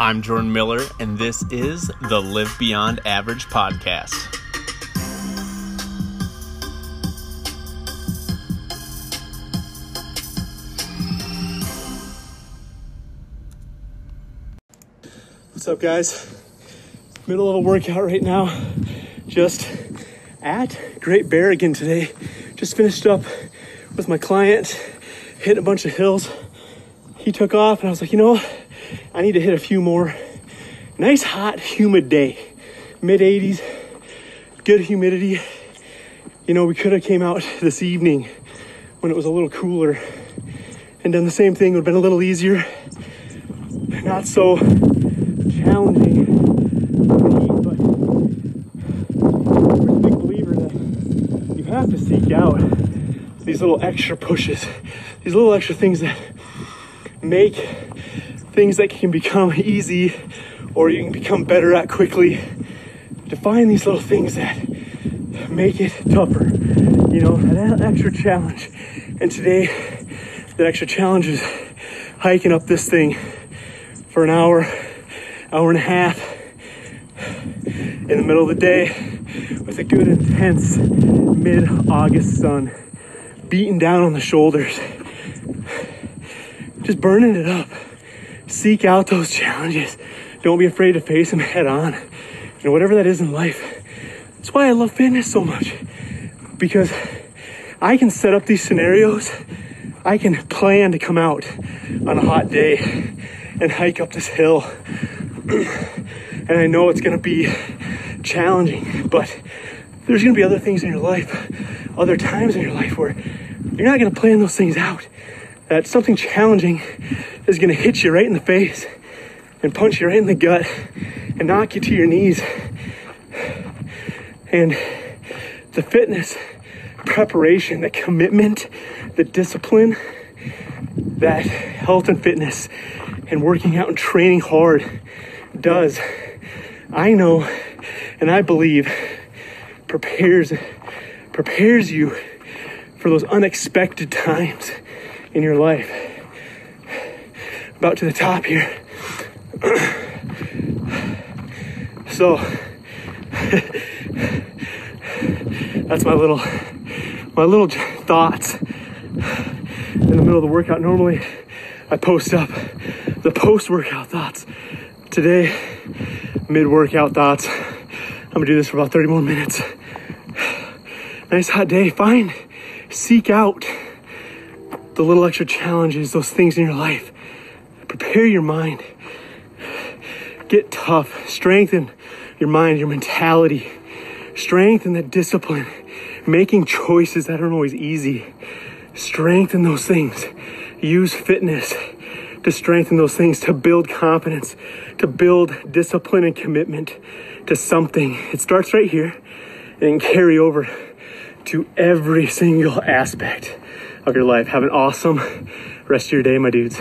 I'm Jordan Miller, and this is the Live Beyond Average podcast. What's up, guys? Middle of a workout right now. Just at Great Bear again today. Just finished up with my client, hit a bunch of hills. He took off, and I was like, you know, I need to hit a few more. Nice, hot, humid day, mid 80s, good humidity. You know, we could have came out this evening when it was a little cooler and done the same thing. Would have been a little easier, not so challenging but I'm a big believer that you have to seek out these little extra pushes, these little extra things that make things that can become easy or you can become better at quickly. To find these little things that make it tougher, you know, that extra challenge. And today, that extra challenge is hiking up this thing for an hour, hour and a half in the middle of the day with a good intense mid August sun beating down on the shoulders, just burning it up. Seek out those challenges. Don't be afraid to face them head on. You know, whatever that is in life. That's why I love fitness so much because I can set up these scenarios. I can plan to come out on a hot day and hike up this hill. and I know it's going to be challenging, but there's going to be other things in your life, other times in your life where you're not going to plan those things out. That something challenging is to hit you right in the face and punch you right in the gut and knock you to your knees. And the fitness, preparation, the commitment, the discipline, that health and fitness and working out and training hard does, I know and I believe prepares prepares you for those unexpected times in your life. About to the top here. so that's my little my little thoughts in the middle of the workout. Normally I post up the post-workout thoughts. Today, mid-workout thoughts. I'm gonna do this for about 30 more minutes. Nice hot day. Fine. Seek out the little extra challenges, those things in your life. Prepare your mind. Get tough. Strengthen your mind, your mentality. Strengthen that discipline. Making choices that aren't always easy. Strengthen those things. Use fitness to strengthen those things, to build confidence, to build discipline and commitment to something. It starts right here and carry over to every single aspect of your life. Have an awesome rest of your day, my dudes.